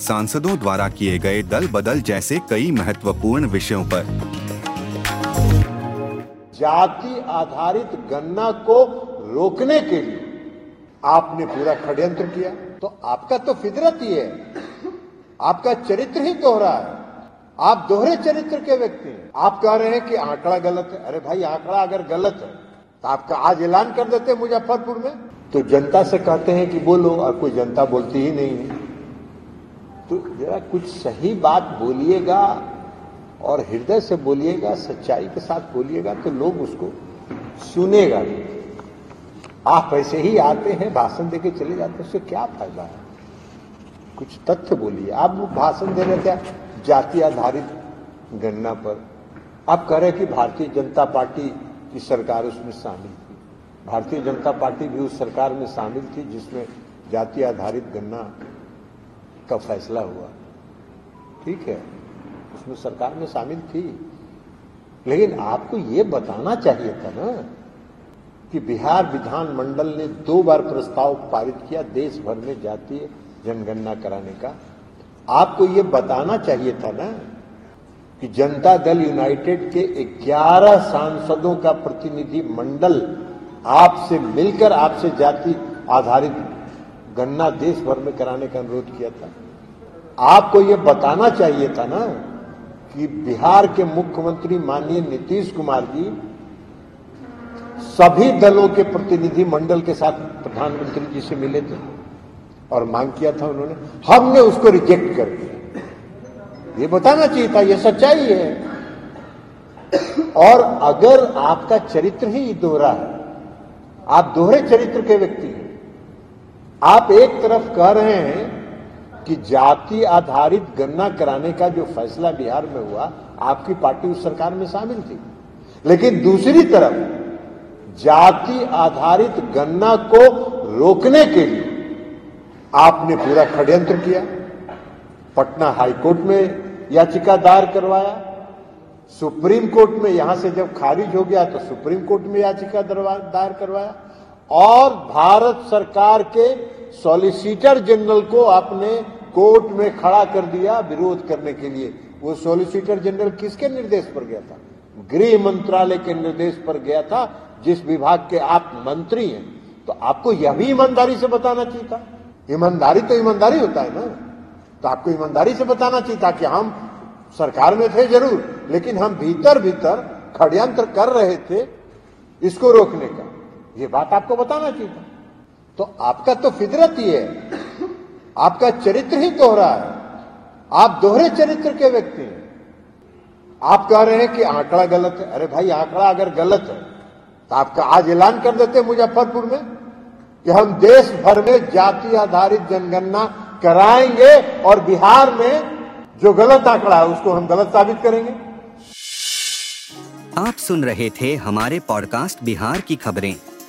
सांसदों द्वारा किए गए दल बदल जैसे कई महत्वपूर्ण विषयों पर। जाति आधारित गणना को रोकने के लिए आपने पूरा षड्यंत्र किया। तो आपका तो फितरत ही है। आपका चरित्र ही दोहरा है। आप दोहरे चरित्र के व्यक्ति हैं। आप कह रहे हैं कि आंकड़ा गलत है। अरे भाई, आंकड़ा अगर गलत है तो आपका आज ऐलान कर देते मुजफ्फरपुर में। तो जनता से कहते हैं कि बोलो, और कोई जनता बोलती ही नहीं है। तो जरा कुछ सही बात बोलिएगा और हृदय से बोलिएगा, सच्चाई के साथ बोलिएगा तो लोग उसको सुनेगा आप ऐसे ही आते हैं, भाषण देके चले जाते हैं, उससे क्या फ़ायदा है? कुछ तथ्य बोलिए। आप भाषण दे रहे थे जाति आधारित गणना पर। आप कह रहे कि भारतीय जनता पार्टी की सरकार उसमें शामिल थी। भारतीय जनता पार्टी भी उस सरकार में शामिल थी जिसमें जाति आधारित गणना का फैसला हुआ। ठीक है, उसमें सरकार में शामिल थी। लेकिन आपको ये बताना चाहिए था ना कि बिहार विधानमंडल ने दो बार प्रस्ताव पारित किया देश भर में जातीय जनगणना कराने का। आपको ये बताना चाहिए था ना कि जनता दल यूनाइटेड के 11 सांसदों का प्रतिनिधि मंडल आपसे मिलकर आपसे जाति आधारित गन्ना देश भर में कराने का अनुरोध किया था। आपको यह बताना चाहिए था ना कि बिहार के मुख्यमंत्री माननीय नीतीश कुमार जी सभी दलों के प्रतिनिधि मंडल के साथ प्रधानमंत्री जी से मिले थे और मांग किया था उन्होंने। हमने उसको रिजेक्ट कर दिया। ये बताना चाहिए था, ये सच्चाई है। और अगर आपका चरित्र ही दोहरा है, आप दोहरे चरित्र के व्यक्ति आप एक तरफ़ कह रहे हैं कि जाति आधारित गणना कराने का जो फैसला बिहार में हुआ, आपकी पार्टी उस सरकार में शामिल थी। लेकिन दूसरी तरफ़, जाति आधारित गणना को रोकने के लिए आपने पूरा षड्यंत्र किया। पटना हाईकोर्ट में याचिका दायर करवाया। सुप्रीम कोर्ट में यहाँ से जब खारिज हो गया तो सुप्रीम कोर्ट में याचिका दायर करवाया। और भारत सरकार के सॉलिसिटर जनरल को आपने कोर्ट में खड़ा कर दिया विरोध करने के लिए। वो सॉलिसिटर जनरल किसके निर्देश पर गया था? गृह मंत्रालय के निर्देश पर गया था, जिस विभाग के आप मंत्री हैं। तो आपको यह भी ईमानदारी से बताना चाहिए था। ईमानदारी तो ईमानदारी होता है ना। तो आपको ईमानदारी से बताना चाहिए था कि हम सरकार में थे ज़रूर, लेकिन हम भीतर भीतर षड्यंत्र कर रहे थे इसको रोकने का। ये बात आपको बताना चाहिए तो आपका तो फितरत ही है। आपका चरित्र ही दोहरा है। आप दोहरे चरित्र के व्यक्ति हैं। आप कह रहे हैं कि आंकड़ा गलत है। अरे भाई, आंकड़ा अगर गलत है तो आपका आज ऐलान कर देते मुजफ्फरपुर में कि हम देश भर में जाति आधारित जनगणना कराएँगे और बिहार में जो गलत आंकड़ा है, उसको हम गलत साबित करेंगे। आप सुन रहे थे हमारे पॉडकास्ट बिहार की खबरें।